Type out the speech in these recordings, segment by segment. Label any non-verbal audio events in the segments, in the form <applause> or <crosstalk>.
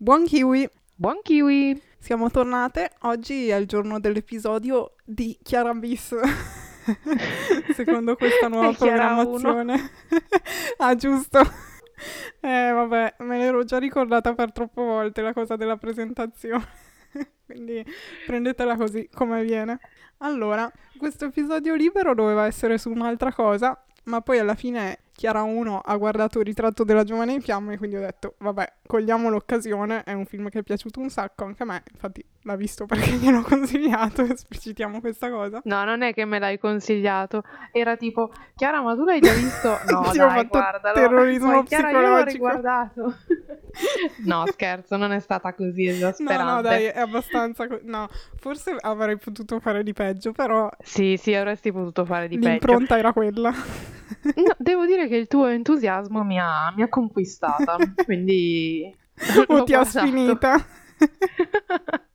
Buon kiwi! Buon kiwi! Siamo tornate. Oggi è il giorno dell'episodio di Chiara Bis. <laughs> Secondo questa nuova programmazione. <laughs> ah, giusto. Eh, vabbè, me l'ero già ricordata per troppe volte la cosa della presentazione. <laughs> Quindi prendetela così come viene. Allora, questo episodio libero doveva essere su un'altra cosa, ma poi alla fine Chiara 1 ha guardato il ritratto della giovane in fiamme, quindi ho detto, vabbè, cogliamo l'occasione, è un film che è piaciuto un sacco anche a me, infatti l'ha visto perché <laughs> gliel'ho consigliato, <laughs> esplicitiamo questa cosa. No, non è che me l'hai consigliato, era tipo, Chiara, ma tu l'hai già visto? <laughs> No, Ti dai, guardalo. terrorismo Poi, Chiara, io l'ho psicologico. riguardato. no, scherzo, non è stata così No, esasperante. no, dai, è abbastanza... co- no, forse avrei potuto fare di peggio, però Sì, sì, avresti potuto fare di peggio. l'impronta era quella. No, devo dire che il tuo entusiasmo mi ha, mi ha conquistata, <laughs> quindi... o ti ha guardato. sfinita. <laughs>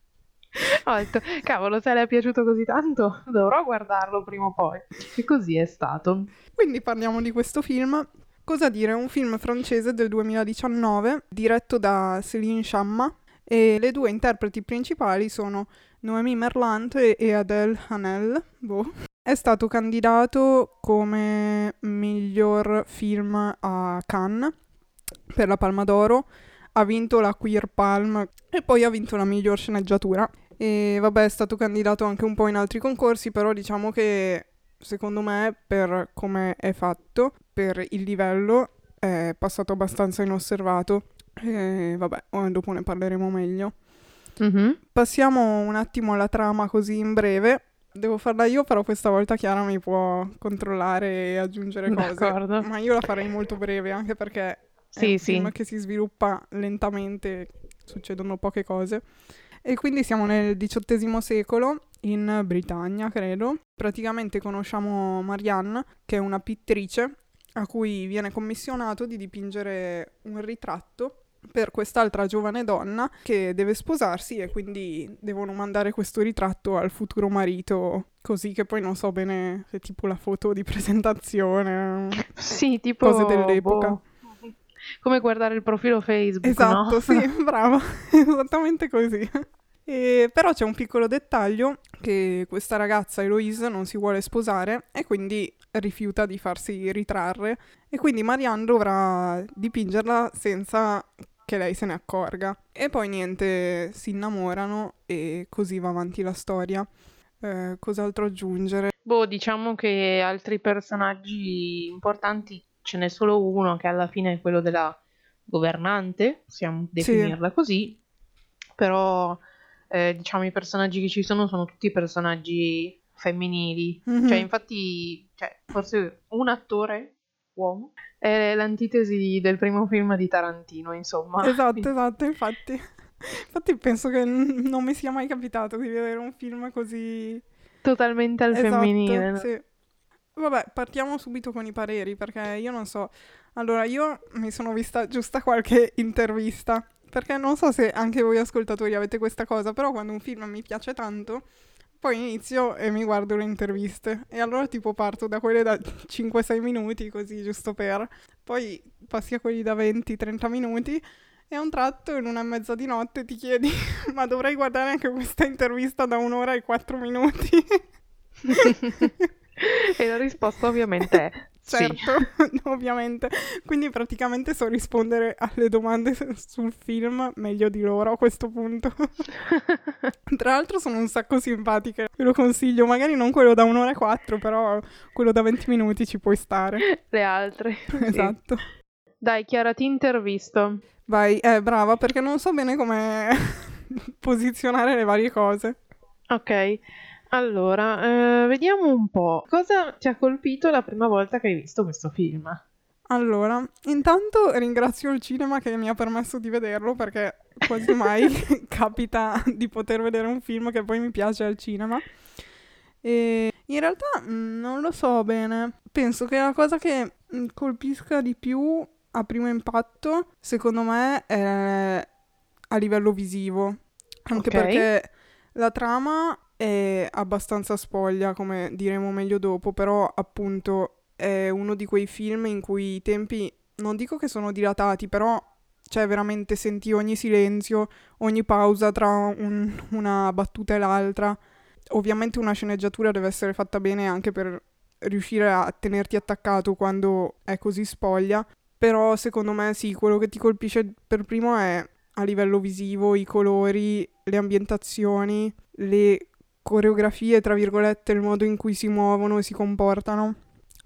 Ho detto, cavolo, se le è piaciuto così tanto, dovrò guardarlo prima o poi. E così è stato. Quindi parliamo di questo film. Cosa dire? Un film francese del 2019 diretto da Céline Sciamma e le due interpreti principali sono Noémie Merlant e- e Adèle Hanel. Boh. È stato candidato come miglior film a Cannes per la Palma d'Oro, ha vinto la Queer Palm e poi ha vinto la miglior sceneggiatura. E vabbè, è stato candidato anche un po' in altri concorsi, però diciamo che secondo me, per come è fatto, per il livello, è passato abbastanza inosservato. E vabbè, dopo ne parleremo meglio. Mhm. Passiamo un attimo alla trama così in breve. Devo farla io, però questa volta Chiara mi può controllare e aggiungere cose. D'accordo. Ma io la farei molto breve, anche perché è Sì, un sì. film che si sviluppa lentamente, succedono poche cose. E quindi siamo nel XVIII secolo, in Britannia, credo. Praticamente conosciamo Marianne, che è una pittrice, a cui viene commissionato di dipingere un ritratto per quest'altra giovane donna che deve sposarsi e quindi devono mandare questo ritratto al futuro marito, così che poi non so bene se tipo la foto di presentazione. Sì, tipo... Cose dell'epoca. boh, come guardare il profilo Facebook, Esatto, no? sì, <laughs> brava, <laughs> esattamente così. E, però c'è un piccolo dettaglio che questa ragazza Eloise non si vuole sposare e quindi rifiuta di farsi ritrarre e quindi Marianne dovrà dipingerla senza che lei se ne accorga. E poi niente, si innamorano e così va avanti la storia. Eh, cos'altro aggiungere? Boh, diciamo che altri personaggi importanti ce n'è solo uno che alla fine è quello della governante, possiamo definirla così, però eh, diciamo i personaggi che ci sono sono tutti personaggi femminili, Mhm. cioè infatti cioè, forse un attore uomo è l'antitesi del primo film di Tarantino, insomma. Esatto, esatto, infatti. Infatti penso che n- non mi sia mai capitato di vedere un film così Totalmente al esatto, femminile. no? sì. Vabbè, partiamo subito con i pareri, perché io non so. Allora, io mi sono vista giusta qualche intervista, perché non so se anche voi ascoltatori avete questa cosa, però quando un film mi piace tanto, poi inizio e mi guardo le interviste. E allora tipo parto da quelle da 5-6 minuti, così giusto per. Poi passi a quelli da 20-30 minuti e a un tratto in una mezza di notte ti chiedi <laughs> ma dovrei guardare anche questa intervista da un'ora e quattro minuti? <laughs> <laughs> e la risposta ovviamente è sì. certo, <laughs> ovviamente. Quindi praticamente so rispondere alle domande sul film meglio di loro a questo punto. <laughs> Tra l'altro sono un sacco simpatiche, ve lo consiglio, magari non quello da un'ora e quattro, però quello da 20 minuti ci puoi stare. Le altre. sì. <laughs> Esatto. Dai, Chiara, ti intervisto. Vai, eh, brava, perché non so bene come posizionare le varie cose. Ok, allora, eh, vediamo un po'. Cosa ti ha colpito la prima volta che hai visto questo film? Allora, intanto ringrazio il cinema che mi ha permesso di vederlo perché quasi <laughs> mai <laughs> capita di poter vedere un film che poi mi piace al cinema. E in realtà mh, non lo so bene. Penso che la cosa che mh, colpisca di più a primo impatto, secondo me, è a livello visivo. Anche Ok. perché la trama è abbastanza spoglia, come diremo meglio dopo, però appunto è uno di quei film in cui i tempi, non dico che sono dilatati, però cioè veramente senti ogni silenzio, ogni pausa tra un, una battuta e l'altra. Ovviamente una sceneggiatura deve essere fatta bene anche per riuscire a tenerti attaccato quando è così spoglia, però secondo me sì, quello che ti colpisce per primo è a livello visivo, i colori, le ambientazioni, le coreografie, tra virgolette, il modo in cui si muovono e si comportano.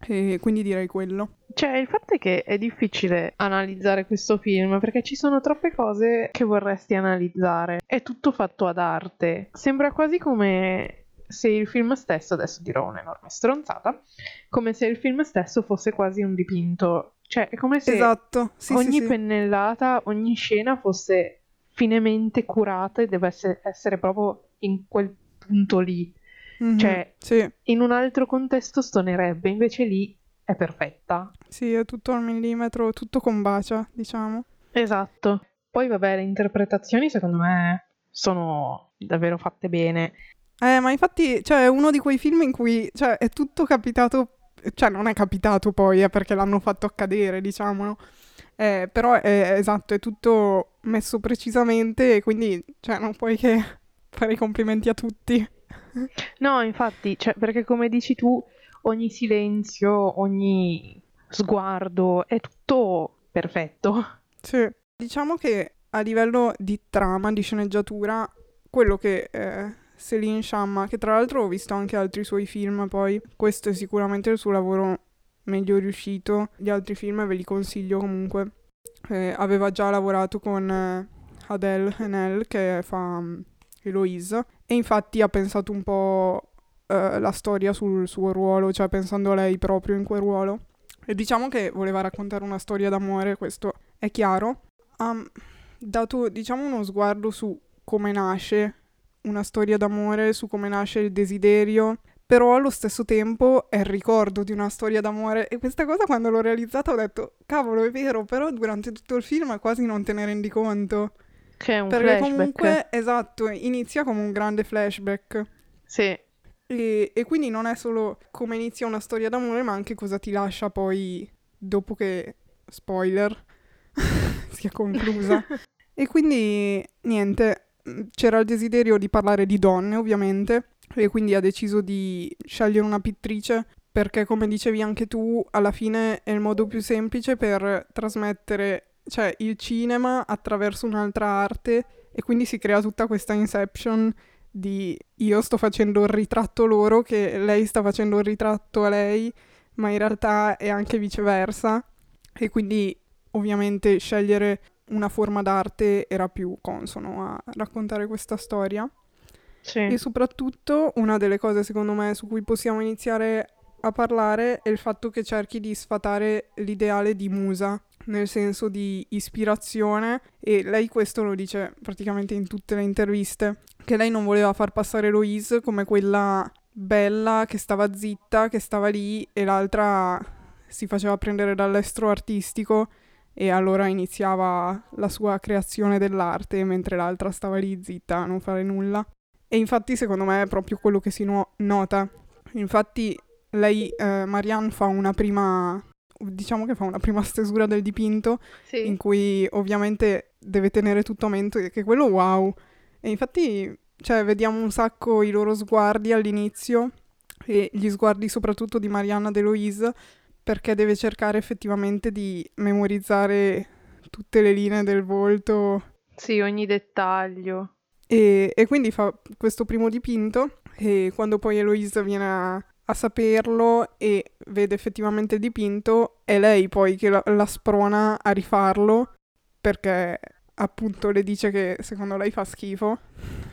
E quindi direi quello. Cioè, il fatto è che è difficile analizzare questo film perché ci sono troppe cose che vorresti analizzare. È tutto fatto ad arte. Sembra quasi come se il film stesso, adesso dirò un'enorme stronzata, come se il film stesso fosse quasi un dipinto. Cioè, è come se esatto. sì, ogni sì, pennellata, ogni scena fosse finemente curata e deve essere, essere proprio in quel punto lì. Mm-hmm, Cioè, sì. in un altro contesto stonerebbe, invece lì è perfetta. Sì, è tutto al millimetro, tutto combacia, diciamo. Esatto. Poi, vabbè, le interpretazioni secondo me sono davvero fatte bene. Eh, ma infatti, cioè, è uno di quei film in cui, cioè, è tutto capitato, cioè, non è capitato poi, è perché l'hanno fatto accadere, diciamo, no? Eh, però è esatto, è tutto messo precisamente e quindi, cioè, non puoi che fare i complimenti a tutti. <laughs> No, infatti, cioè, perché come dici tu, ogni silenzio, ogni sguardo è tutto perfetto. Sì. Diciamo che a livello di trama, di sceneggiatura, quello che eh, Céline Sciamma, che tra l'altro ho visto anche altri suoi film, poi questo è sicuramente il suo lavoro meglio riuscito. Gli altri film ve li consiglio comunque. Eh, aveva già lavorato con eh, Adele Haenel che fa um, Eloise e infatti ha pensato un po' eh, la storia sul suo ruolo, cioè pensando a lei proprio in quel ruolo. E diciamo che voleva raccontare una storia d'amore, questo è chiaro. Ha dato, diciamo, uno sguardo su come nasce una storia d'amore, su come nasce il desiderio, però allo stesso tempo è il ricordo di una storia d'amore e questa cosa quando l'ho realizzata ho detto cavolo è vero però durante tutto il film quasi non te ne rendi conto Che è un perché flashback. comunque esatto inizia come un grande flashback. Sì, e, e quindi non è solo come inizia una storia d'amore ma anche cosa ti lascia poi dopo che spoiler <laughs> sia conclusa. <laughs> E quindi niente c'era il desiderio di parlare di donne ovviamente e quindi ha deciso di scegliere una pittrice perché come dicevi anche tu alla fine è il modo più semplice per trasmettere cioè il cinema attraverso un'altra arte e quindi si crea tutta questa inception di io sto facendo il ritratto loro che lei sta facendo il ritratto a lei ma in realtà è anche viceversa e quindi ovviamente scegliere una forma d'arte era più consono a raccontare questa storia. sì. E soprattutto una delle cose secondo me su cui possiamo iniziare a parlare è il fatto che cerchi di sfatare l'ideale di musa, nel senso di ispirazione e lei questo lo dice praticamente in tutte le interviste, che lei non voleva far passare Louise come quella bella che stava zitta, che stava lì e l'altra si faceva prendere dall'estro artistico e allora iniziava la sua creazione dell'arte mentre l'altra stava lì zitta a non fare nulla. E infatti secondo me è proprio quello che si no- nota. Infatti lei, eh, Marianne, fa una prima, diciamo che fa una prima stesura del dipinto Sì. in cui ovviamente deve tenere tutto a mente che quello wow. E infatti, cioè, vediamo un sacco i loro sguardi all'inizio e gli sguardi soprattutto di Marianna De Loise perché deve cercare effettivamente di memorizzare tutte le linee del volto Sì, ogni dettaglio. e, e quindi fa questo primo dipinto e quando poi Eloise viene a, a saperlo e vede effettivamente il dipinto, è lei poi che la, la sprona a rifarlo perché appunto le dice che secondo lei fa schifo,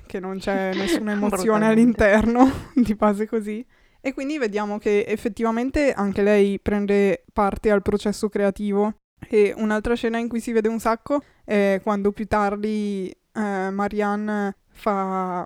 che non c'è <laughs> nessuna emozione all'interno, <laughs> di base così. E quindi vediamo che effettivamente anche lei prende parte al processo creativo. E un'altra scena in cui si vede un sacco è quando più tardi eh, Marianne fa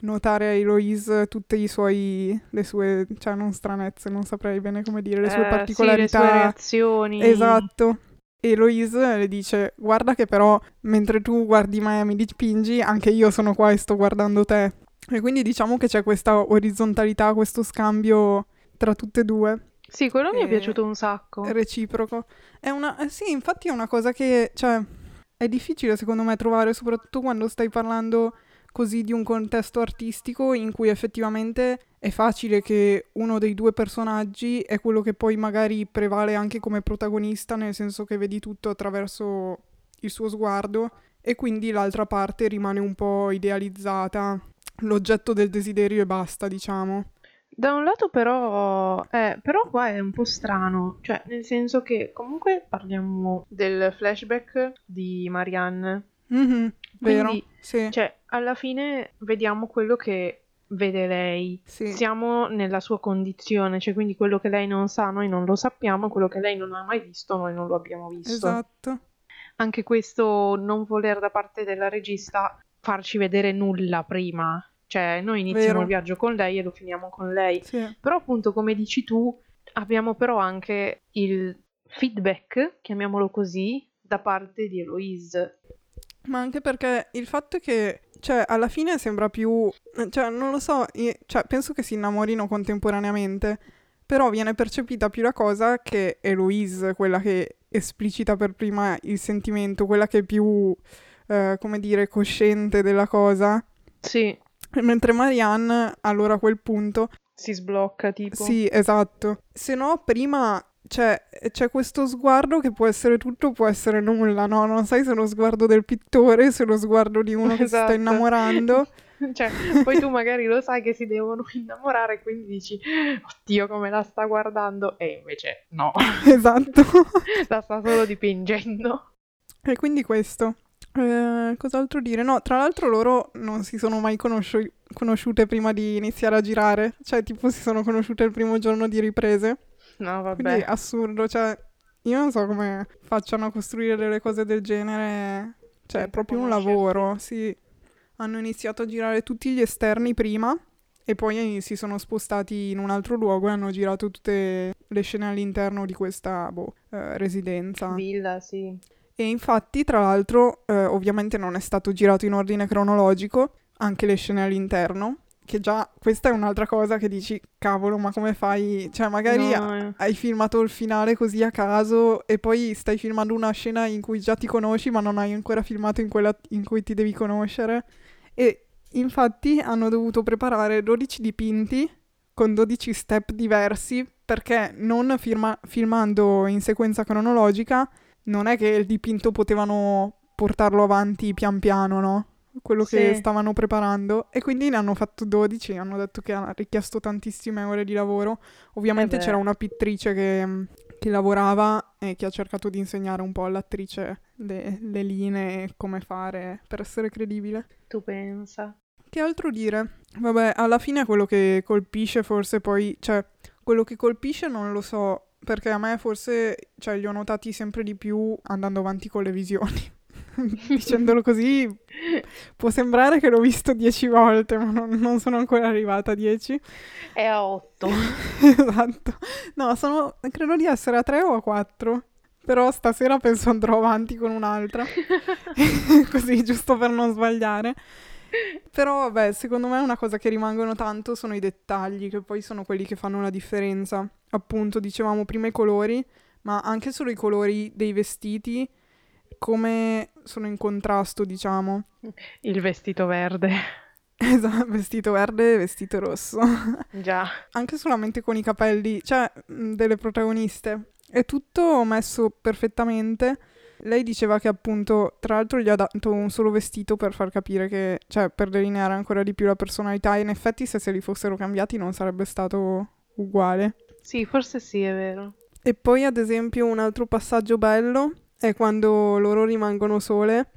notare a Eloise tutte i suoi, le sue, cioè non stranezze, non saprei bene come dire, le sue Eh, Sì, le particolarità. sue reazioni. Esatto. E Eloise le dice, guarda che però mentre tu guardi Miami dipingi, anche io sono qua e sto guardando te. E quindi diciamo che c'è questa orizzontalità, questo scambio tra tutte e due, Sì, quello mi è Eh, piaciuto un sacco. reciproco. È una, eh sì, infatti è una cosa che, cioè, è difficile secondo me trovare, soprattutto quando stai parlando così di un contesto artistico in cui effettivamente è facile che uno dei due personaggi è quello che poi magari prevale anche come protagonista, nel senso che vedi tutto attraverso il suo sguardo e quindi l'altra parte rimane un po' idealizzata, l'oggetto del desiderio e basta, diciamo. Da un lato però, eh, però qua è un po' strano, cioè nel senso che comunque parliamo del flashback di Marianne. Mm-hmm, vero, Quindi, sì. cioè, alla fine vediamo quello che vede lei. Sì. Siamo nella sua condizione, cioè quindi quello che lei non sa noi non lo sappiamo, quello che lei non ha mai visto noi non lo abbiamo visto. Esatto. Anche questo non voler da parte della regista farci vedere nulla prima. Cioè, noi iniziamo Vero. il viaggio con lei e lo finiamo con lei. Sì. Però appunto, come dici tu, abbiamo però anche il feedback, chiamiamolo così, da parte di Eloise. Ma anche perché il fatto è che, cioè, alla fine sembra più... Cioè, non lo so, i- cioè, penso che si innamorino contemporaneamente, però viene percepita più la cosa che è Louise, quella che esplicita per prima il sentimento, quella che è più, eh, come dire, cosciente della cosa. Sì, Mentre Marianne, allora a quel punto, si sblocca tipo. sì, esatto. Se no, prima cioè, c'è questo sguardo che può essere tutto, può essere nulla, no? Non sai se è lo sguardo del pittore, se è lo sguardo di uno che si sta Esatto. innamorando. <laughs> Cioè, poi tu magari lo sai che si devono innamorare, quindi dici, oddio come la sta guardando, e invece no, <laughs> esatto. <laughs> la sta solo dipingendo. E quindi questo. Eh, cos'altro dire? No, tra l'altro loro non si sono mai conosci- conosciute prima di iniziare a girare. Cioè, tipo, si sono conosciute il primo giorno di riprese. No, vabbè. Quindi assurdo, cioè io non so come facciano a costruire delle cose del genere, cioè è proprio un lavoro, sì. Hanno iniziato a girare tutti gli esterni prima e poi si sono spostati in un altro luogo e hanno girato tutte le scene all'interno di questa boh, eh, residenza. Villa, sì. E infatti, tra l'altro, eh, ovviamente non è stato girato in ordine cronologico, anche le scene all'interno, che già questa è un'altra cosa che dici, cavolo, ma come fai? Cioè, magari No, eh. hai filmato il finale così a caso e poi stai filmando una scena in cui già ti conosci, ma non hai ancora filmato in quella in cui ti devi conoscere. E infatti hanno dovuto preparare 12 dipinti con 12 step diversi perché non firma- filmando in sequenza cronologica non è che il dipinto potevano portarlo avanti pian piano, no? Quello che Sì. stavano preparando e quindi ne hanno fatto 12, hanno detto che ha richiesto tantissime ore di lavoro. Ovviamente Eh c'era una pittrice che, che lavorava e che ha cercato di insegnare un po' all'attrice le, le linee e come fare per essere credibile. Tu pensa. Che altro dire? Vabbè, alla fine quello che colpisce forse poi, cioè, quello che colpisce non lo so, perché a me forse, cioè, li ho notati sempre di più andando avanti con le visioni. <laughs> Dicendolo così può sembrare che l'ho visto dieci volte, ma non, non sono ancora arrivata a dieci. È a 8. <laughs> esatto. No, sono, credo di essere a tre o a quattro. Però stasera penso andrò avanti con un'altra. <laughs> Così, giusto per non sbagliare. Però, vabbè, secondo me una cosa che rimangono tanto sono i dettagli, che poi sono quelli che fanno la differenza. Appunto, dicevamo prima i colori, ma anche solo i colori dei vestiti, come sono in contrasto, diciamo. Il vestito verde. <laughs> Esatto, vestito verde e vestito rosso. <laughs> Già. Anche solamente con i capelli, cioè, delle protagoniste. È tutto messo perfettamente. Lei diceva che appunto, tra l'altro gli ha dato un solo vestito per far capire che, cioè per delineare ancora di più la personalità e in effetti se se li fossero cambiati non sarebbe stato uguale. Sì, forse sì, è vero. E poi ad esempio un altro passaggio bello è quando loro rimangono sole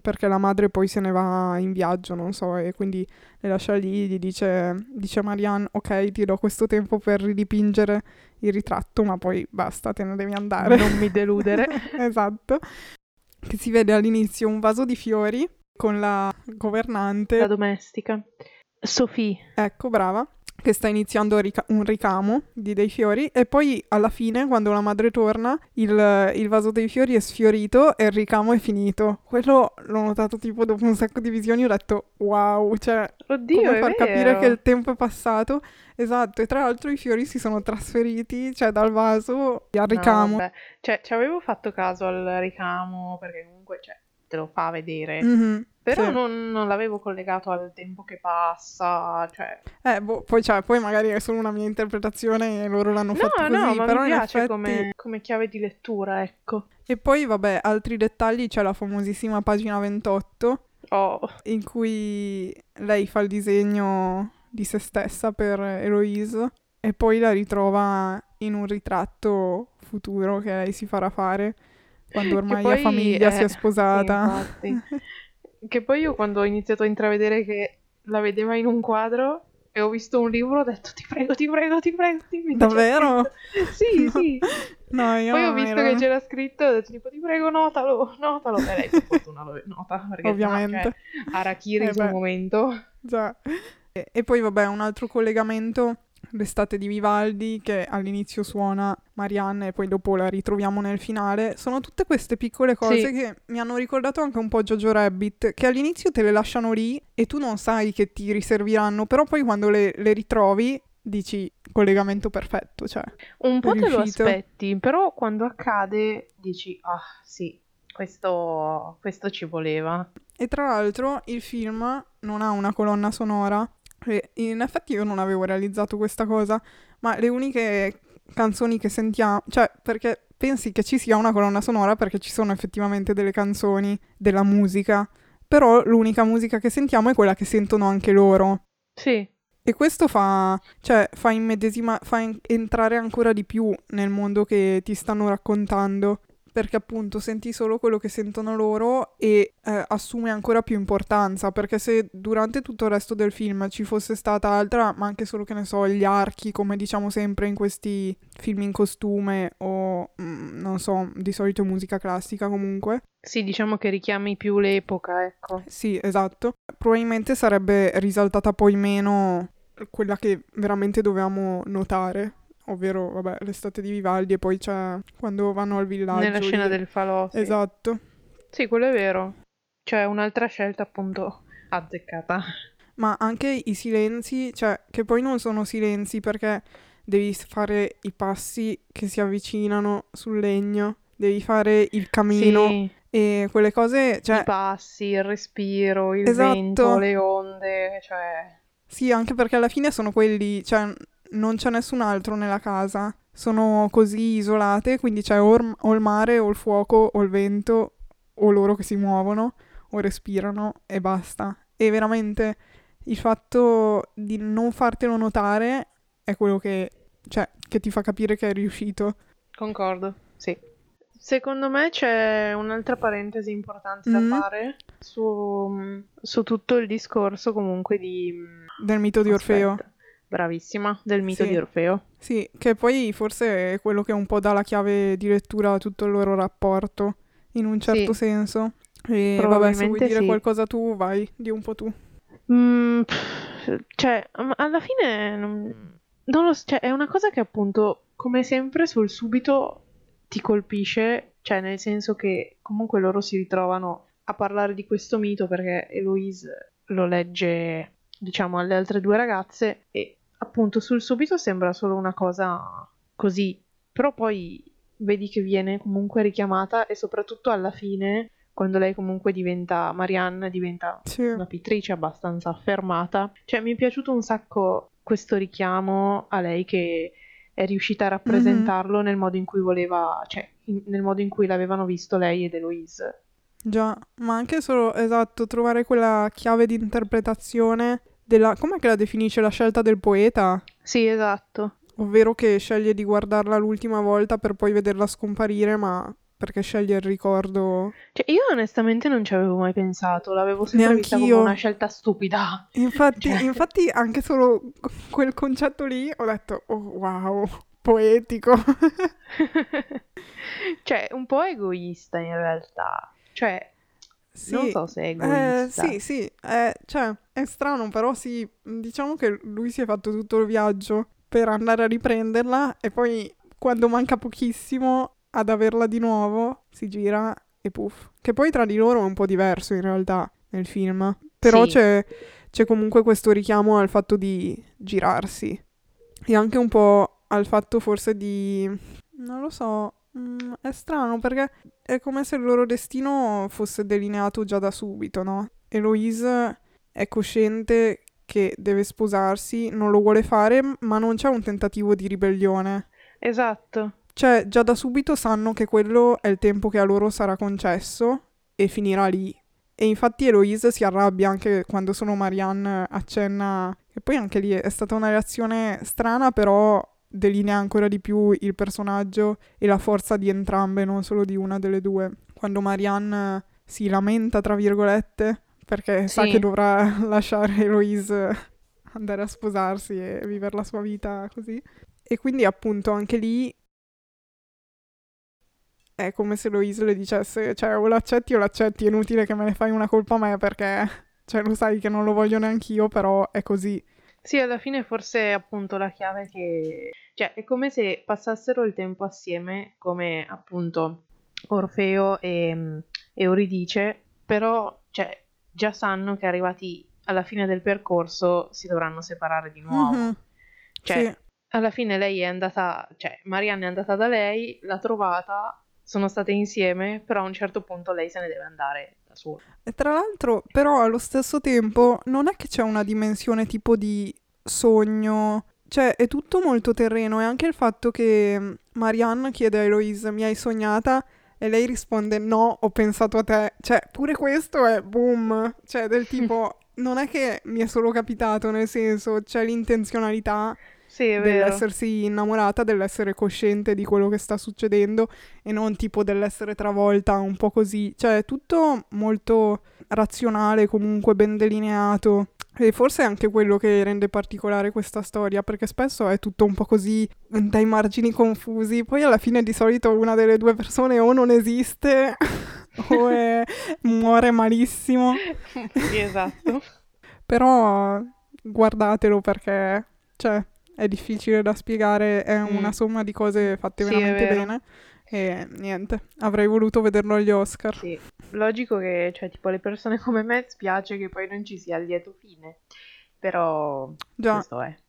perché la madre poi se ne va in viaggio, non so, e quindi le lascia lì, gli dice, dice a Marianne, ok, ti do questo tempo per ridipingere il ritratto, ma poi basta, te ne devi andare. Non mi deludere. <laughs> esatto. Che si vede all'inizio un vaso di fiori con la governante. La domestica. Sophie. Ecco, brava. Che sta iniziando un ricamo di dei fiori. E poi alla fine, quando la madre torna, il, il vaso dei fiori è sfiorito e il ricamo è finito. Quello l'ho notato tipo dopo un sacco di visioni. Ho detto wow, cioè Oddio, come far capire che il tempo è passato. Esatto, e tra l'altro i fiori si sono trasferiti, cioè dal vaso al No, ricamo. vabbè. Cioè, ci avevo fatto caso al ricamo, perché comunque, cioè, te lo fa vedere. Mhm, Però sì. non, non l'avevo collegato al tempo che passa, cioè... Eh, boh, poi, cioè, poi magari è solo una mia interpretazione e loro l'hanno No, fatto no, così, però mi piace effetti... come, come chiave di lettura, ecco. E poi, vabbè, altri dettagli, c'è la famosissima pagina 28, Oh, in cui lei fa il disegno di se stessa per Eloise e poi la ritrova in un ritratto futuro che lei si farà fare quando ormai ha famiglia, si è- è sposata. sì. <laughs> Che poi io quando ho iniziato a intravedere che la vedeva in un quadro e ho visto un libro ho detto ti prego, ti prego, ti prego, dimmi Davvero? scritto." <laughs> Sì, No. sì. No, io Poi ho visto ero- che c'era scritto e ho detto tipo ti prego notalo, notalo. E lei per fortuna lo nota perché Ovviamente. Cioè, Arachiri Eh sul momento. Già. E, e poi vabbè, un altro collegamento, l'estate di Vivaldi, che all'inizio suona Marianne e poi dopo la ritroviamo nel finale. Sono tutte queste piccole cose Sì. che mi hanno ricordato anche un po' Jojo Rabbit, che all'inizio te le lasciano lì e tu non sai che ti riserviranno, però poi quando le, le ritrovi dici collegamento perfetto, cioè. Un po' te lo riuscito. aspetti, però quando accade dici ah sì, questo, questo ci voleva. E tra l'altro il film non ha una colonna sonora. E in effetti io non avevo realizzato questa cosa, ma le uniche canzoni che sentiamo, cioè perché pensi che ci sia una colonna sonora perché ci sono effettivamente delle canzoni, della musica, però l'unica musica che sentiamo è quella che sentono anche loro. Sì, E questo fa, cioè, fa fa en- entrare ancora di più nel mondo che ti stanno raccontando, perché appunto senti solo quello che sentono loro e eh, assume ancora più importanza, perché se durante tutto il resto del film ci fosse stata altra, ma anche solo che ne so, gli archi, come diciamo sempre in questi film in costume o mm, non so, di solito musica classica comunque, sì, diciamo che richiami più l'epoca, ecco. sì, esatto. Probabilmente sarebbe risaltata poi meno quella che veramente dovevamo notare, ovvero, vabbè, l'estate di Vivaldi e poi c'è quando vanno al villaggio. Nella scena lì. del falò. Sì. Esatto. Sì, quello è vero. Cioè, un'altra scelta appunto azzeccata. Ma anche i silenzi, cioè, che poi non sono silenzi perché devi fare i passi che si avvicinano sul legno, devi fare il camino Sì, e quelle cose, i cioè, passi, il respiro, il Esatto. vento, le onde, cioè... Sì, anche perché alla fine sono quelli, cioè non c'è nessun altro nella casa, sono così isolate, quindi c'è o, il- o il mare o il fuoco o il vento o loro che si muovono o respirano e basta. E veramente il fatto di non fartelo notare è quello che, cioè, che ti fa capire che è riuscito. Concordo, sì. Secondo me c'è un'altra parentesi importante Mm. da fare su, su tutto il discorso comunque di... Del mito di Orfeo. Bravissima, del mito Sì. di Orfeo. Sì, che poi forse è quello che un po' dà la chiave di lettura a tutto il loro rapporto, in un certo Sì. senso. E vabbè, se vuoi dire sì. qualcosa tu, vai, di un po' tu. Mm, cioè, alla fine non, non lo so, cioè, è una cosa che appunto, come sempre, sul subito ti colpisce, cioè nel senso che comunque loro si ritrovano a parlare di questo mito perché Eloise lo legge, diciamo, alle altre due ragazze e appunto sul subito sembra solo una cosa così, però poi vedi che viene comunque richiamata e soprattutto alla fine, quando lei comunque diventa Marianne, diventa Sì. una pittrice abbastanza affermata. Cioè, mi è piaciuto un sacco questo richiamo a lei che è riuscita a rappresentarlo nel modo in cui voleva, cioè, in- nel modo in cui l'avevano visto lei ed Eloise. Già, ma anche solo, esatto, trovare quella chiave di interpretazione della... Com'è che la definisce? La scelta del poeta? Sì, esatto. Ovvero che sceglie di guardarla l'ultima volta per poi vederla scomparire, ma perché sceglie il ricordo... Cioè, io onestamente non ci avevo mai pensato, l'avevo sempre vista come Neanch'io. una scelta stupida. Infatti, Cioè. infatti anche solo quel concetto lì ho detto, oh wow, poetico. <laughs> cioè, un po' egoista in realtà. Cioè, Sì, non so se è eh, egoista. sì, sì, eh, cioè, è strano, però sì, diciamo che lui si è fatto tutto il viaggio per andare a riprenderla e poi quando manca pochissimo ad averla di nuovo si gira e puff. Che poi tra di loro è un po' diverso in realtà nel film, però Sì. c'è, c'è comunque questo richiamo al fatto di girarsi e anche un po' al fatto forse di, non lo so, Mm, è strano perché è come se il loro destino fosse delineato già da subito, no? Eloise è cosciente che deve sposarsi, non lo vuole fare, ma non c'è un tentativo di ribellione. Esatto. Cioè, già da subito sanno che quello è il tempo che a loro sarà concesso e finirà lì. E infatti Eloise si arrabbia anche quando solo Marianne accenna. E poi anche lì è stata una reazione strana, però delinea ancora di più il personaggio e la forza di entrambe, non solo di una delle due. Quando Marianne si lamenta, tra virgolette, perché sì. sa che dovrà <laughs> lasciare Eloise andare a sposarsi e vivere la sua vita così. E quindi appunto anche lì è come se Eloise le dicesse, cioè o l'accetti o l'accetti, è inutile che me ne fai una colpa a me perché, cioè lo sai che non lo voglio neanch'io, però è così. Sì, alla fine forse è appunto la chiave che... Cioè, è come se passassero il tempo assieme, come appunto Orfeo e, e Euridice, però, cioè, già sanno che arrivati alla fine del percorso si dovranno separare di nuovo. Mm-hmm. Cioè, sì. alla fine lei è andata, cioè, Marianne è andata da lei, l'ha trovata, sono state insieme, però a un certo punto lei se ne deve andare da sola. E tra l'altro, però, allo stesso tempo, non è che c'è una dimensione tipo di sogno. Cioè, è tutto molto terreno e anche il fatto che Marianne chiede a Eloise, mi hai sognata? E lei risponde no, ho pensato a te. Cioè, pure questo è boom. Cioè, del tipo, <laughs> non è che mi è solo capitato, nel senso, c'è l'intenzionalità sì, dell'essersi innamorata, dell'essere cosciente di quello che sta succedendo e non tipo dell'essere travolta un po' così. Cioè, è tutto molto razionale, comunque ben delineato. E forse è anche quello che rende particolare questa storia, perché spesso è tutto un po' così dai margini confusi. Poi alla fine di solito una delle due persone o non esiste <laughs> o è... muore malissimo. Sì, esatto. <laughs> Però guardatelo perché, cioè, è difficile da spiegare, è mm. una somma di cose fatte sì, veramente bene. E niente, avrei voluto vederlo agli Oscar. Sì, logico che, cioè, tipo, le persone come me spiace che poi non ci sia il lieto fine. Però Già.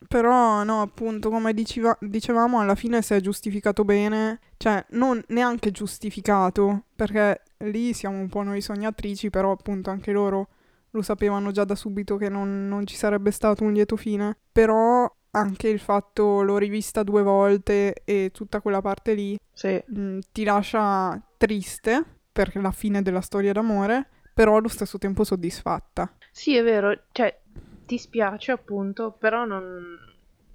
Però no, appunto, come diceva, dicevamo, alla fine si è giustificato bene, cioè non neanche giustificato, perché lì siamo un po' noi sognatrici, però appunto anche loro lo sapevano già da subito che non, non ci sarebbe stato un lieto fine. Però anche il fatto l'ho rivista due volte e tutta quella parte lì sì. mh, mm, ti lascia triste per la fine della storia d'amore, però allo stesso tempo soddisfatta. Sì, è vero, cioè ti spiace appunto, però non,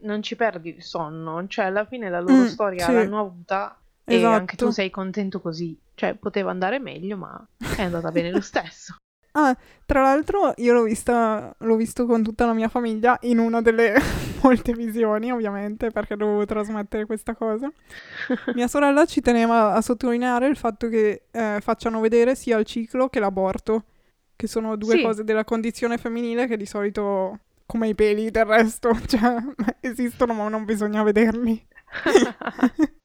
non ci perdi il sonno, cioè alla fine la loro mm, sì. l'hanno avuta esatto. e anche tu sei contento così, cioè poteva andare meglio ma è andata bene lo stesso. <laughs> Ah, tra l'altro io l'ho vista, l'ho visto con tutta la mia famiglia in una delle molte visioni, ovviamente, perché dovevo trasmettere questa cosa. Mia sorella ci teneva a sottolineare il fatto che eh, facciano vedere sia il ciclo che l'aborto, che sono due sì. cose della condizione femminile che di solito, come i peli del resto, <laughs> cioè, esistono ma non bisogna vederli. <laughs>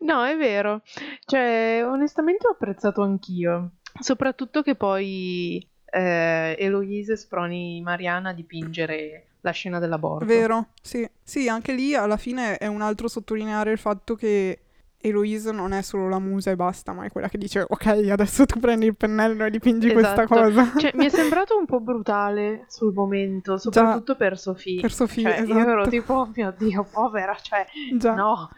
no, è vero. Cioè, onestamente ho apprezzato anch'io. Soprattutto che poi eh, Eloise sproni Mariana a dipingere la scena dell'aborto. Vero, sì. Sì, anche lì alla fine è un altro sottolineare il fatto che Eloise non è solo la musa e basta, ma è quella che dice ok, adesso tu prendi il pennello e dipingi esatto. questa cosa. Cioè, mi è <laughs> sembrato un po' brutale sul momento, soprattutto Già, per Sofì. Per Sofì, cioè, esatto. Io ero tipo, oh mio Dio, povera, cioè, Già. no.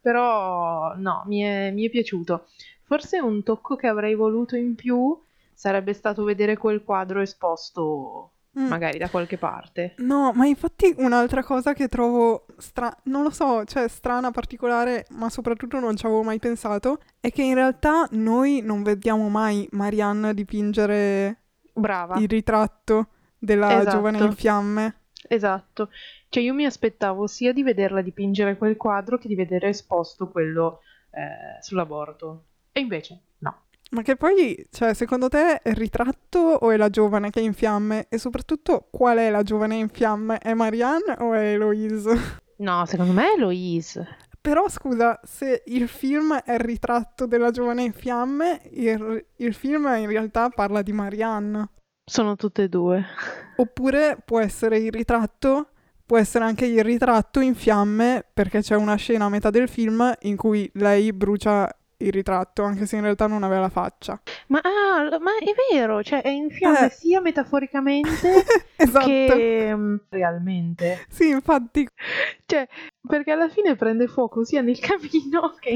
Però, no, mi è, mi è piaciuto. Forse un tocco che avrei voluto in più sarebbe stato vedere quel quadro esposto mm. magari da qualche parte. No, ma infatti un'altra cosa che trovo strana, non lo so, cioè strana, particolare, ma soprattutto non ci avevo mai pensato, è che in realtà noi non vediamo mai Marianne dipingere Brava. il ritratto della esatto. giovane in fiamme. Esatto. Cioè io mi aspettavo sia di vederla dipingere quel quadro che di vedere esposto quello eh, sull'aborto. E invece no. Ma che poi, cioè, secondo te è il ritratto o è la giovane che è in fiamme? E soprattutto, qual è la giovane in fiamme? È Marianne o è Eloise? No, secondo me è Eloise. Però scusa, se il film è il ritratto della giovane in fiamme, il, il film in realtà parla di Marianne. Sono tutte e due. Oppure può essere il ritratto, può essere anche il ritratto in fiamme perché c'è una scena a metà del film in cui lei brucia il ritratto, anche se in realtà non aveva la faccia. Ma, ah, ma è vero, cioè è in fiamme Eh. sia metaforicamente <laughs> esatto. che mm, realmente. Sì, infatti, Cioè, perché alla fine prende fuoco sia nel camino <laughs> che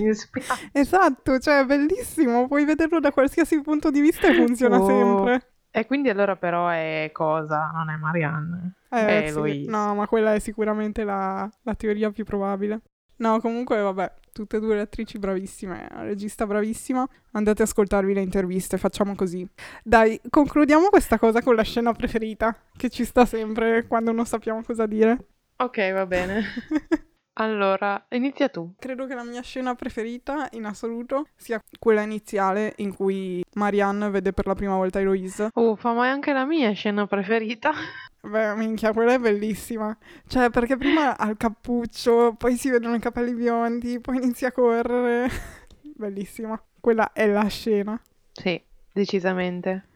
in, spiaggia. esatto, cioè è bellissimo, puoi vederlo da qualsiasi punto di vista e funziona Oh. sempre. E quindi allora però è cosa? Non è Marianne. Eh, È sì, Eloise. No, ma quella è sicuramente la, la teoria più probabile. No, comunque, vabbè, tutte e due le attrici bravissime, la regista bravissima. Andate ad ascoltarvi le interviste, facciamo così. Dai, concludiamo questa cosa con la scena preferita, che ci sta sempre quando non sappiamo cosa dire. Ok, va bene. <laughs> Allora, inizia tu. Credo che la mia scena preferita in assoluto sia quella iniziale in cui Marianne vede per la prima volta Eloise. Uffa, ma è anche la mia scena preferita. <laughs> Beh, minchia, quella è bellissima. Cioè, perché prima ha il cappuccio, poi si vedono i capelli biondi, poi inizia a correre. <laughs> Bellissima. Quella è la scena. Sì, decisamente.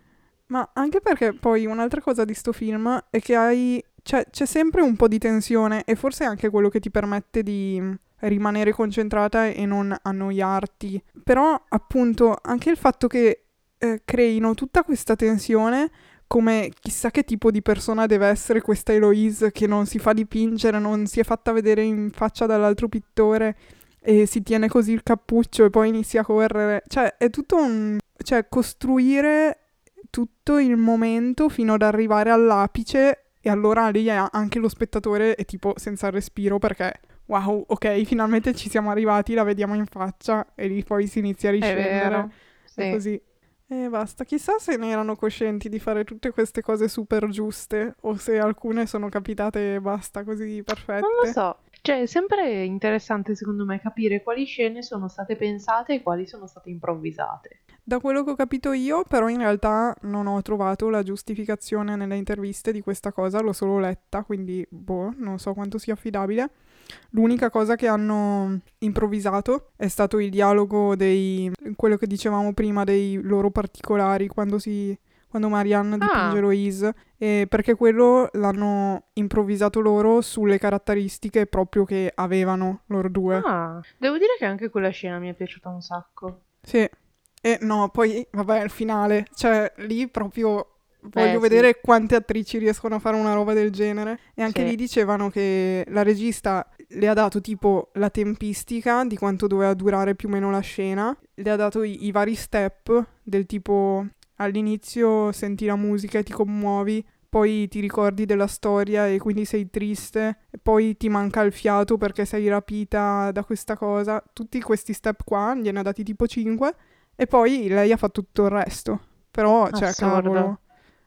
Ma anche perché poi un'altra cosa di sto film è che hai... Cioè, c'è sempre un po' di tensione e forse è anche quello che ti permette di rimanere concentrata e non annoiarti. Però, appunto, anche il fatto che eh, creino tutta questa tensione come chissà che tipo di persona deve essere questa Eloise che non si fa dipingere, non si è fatta vedere in faccia dall'altro pittore e si tiene così il cappuccio e poi inizia a correre. Cioè, è tutto un... cioè, costruire tutto il momento fino ad arrivare all'apice e allora lì è- anche lo spettatore è tipo senza respiro perché wow, ok, finalmente ci siamo arrivati, la vediamo in faccia e lì poi si inizia a È riscendere. vero. È Sì. così. E basta. Chissà se ne erano coscienti di fare tutte queste cose super giuste o se alcune sono capitate e basta così perfette. Non lo so. Cioè, è sempre interessante secondo me capire quali scene sono state pensate e quali sono state improvvisate. Da quello che ho capito io, però in realtà non ho trovato la giustificazione nelle interviste di questa cosa, l'ho solo letta, quindi boh, non so quanto sia affidabile. L'unica cosa che hanno improvvisato è stato il dialogo dei quello che dicevamo prima dei loro particolari quando si quando Marianne dipinge Ah. Eloise e perché quello l'hanno improvvisato loro sulle caratteristiche proprio che avevano loro due. Ah, devo dire che anche quella scena mi è piaciuta un sacco. Sì. E no, poi, vabbè, il finale. Cioè, lì proprio voglio Eh, sì. vedere quante attrici riescono a fare una roba del genere. E anche Sì. lì dicevano che la regista le ha dato tipo la tempistica di quanto doveva durare più o meno la scena. Le ha dato i, i vari step del tipo all'inizio senti la musica e ti commuovi. Poi ti ricordi della storia e quindi sei triste, e poi ti manca il fiato perché sei rapita da questa cosa. Tutti questi step qua gliene ha dati tipo 5 e poi lei ha fatto tutto il resto. Però, cioè, Assurdo. cavolo.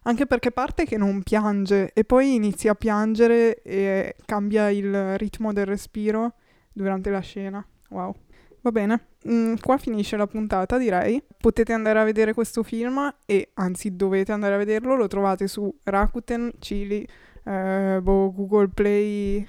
Anche perché parte che non piange e poi inizia a piangere e cambia il ritmo del respiro durante la scena. Wow. Va bene, Mm, qua finisce la puntata direi. Potete andare a vedere questo film e anzi dovete andare a vederlo, lo trovate su Rakuten, Chili, eh, boh, Google Play,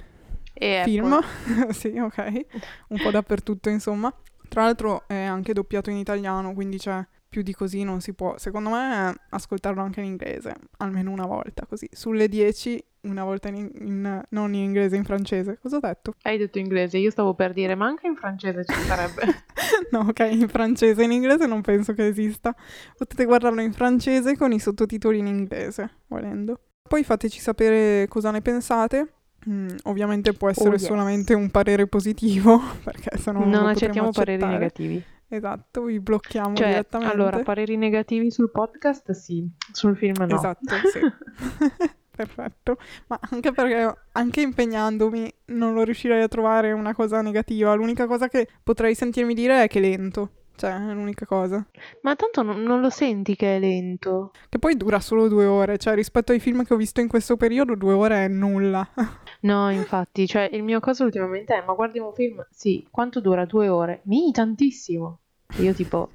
E film, <laughs> sì, ok, un po' dappertutto insomma. Tra l'altro è anche doppiato in italiano, quindi c'è più di così non si può. Secondo me ascoltarlo anche in inglese, almeno una volta così. Sulle 10 una volta in, in- non in inglese, in francese. Cosa ho detto? Hai detto inglese, io stavo per dire, ma anche in francese ci sarebbe. <laughs> no, ok, in francese, in inglese non penso che esista. Potete guardarlo in francese con i sottotitoli in inglese, volendo. Poi fateci sapere cosa ne pensate. Mm, ovviamente può essere Oh, yes. solamente un parere positivo, <laughs> perché se no non, accettiamo potremo pareri accettare. negativi. Esatto, vi blocchiamo Cioè, direttamente. allora, pareri negativi sul podcast sì, sul film no. Esatto, sì. <laughs> Perfetto, ma anche perché anche impegnandomi non lo riuscirei a trovare una cosa negativa. L'unica cosa che potrei sentirmi dire è che è lento. Cioè, è l'unica cosa. Ma tanto non, non lo senti che è lento. Che poi dura solo due ore. Cioè, rispetto ai film che ho visto in questo periodo, due ore è nulla. <laughs> No, infatti, cioè il mio caso ultimamente è, ma guardi un film? Sì, quanto dura? Due ore? Mi, tantissimo. E io tipo,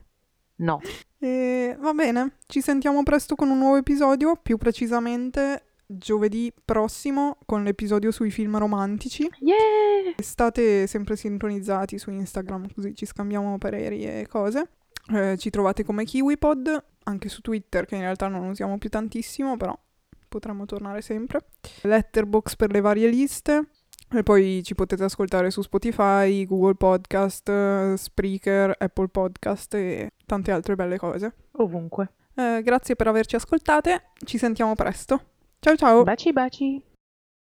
no. E va bene, ci sentiamo presto con un nuovo episodio, più precisamente giovedì prossimo con l'episodio sui film romantici. Yeah! State sempre sintonizzati su Instagram così ci scambiamo pareri e cose. Eh, ci trovate come KiwiPod, anche su Twitter che in realtà non usiamo più tantissimo, però potremmo tornare sempre. Letterbox per le varie liste. E poi ci potete ascoltare su Spotify, Google Podcast, Spreaker, Apple Podcast e tante altre belle cose. Ovunque. Eh, grazie per averci ascoltate, ci sentiamo presto. Bachi bachi.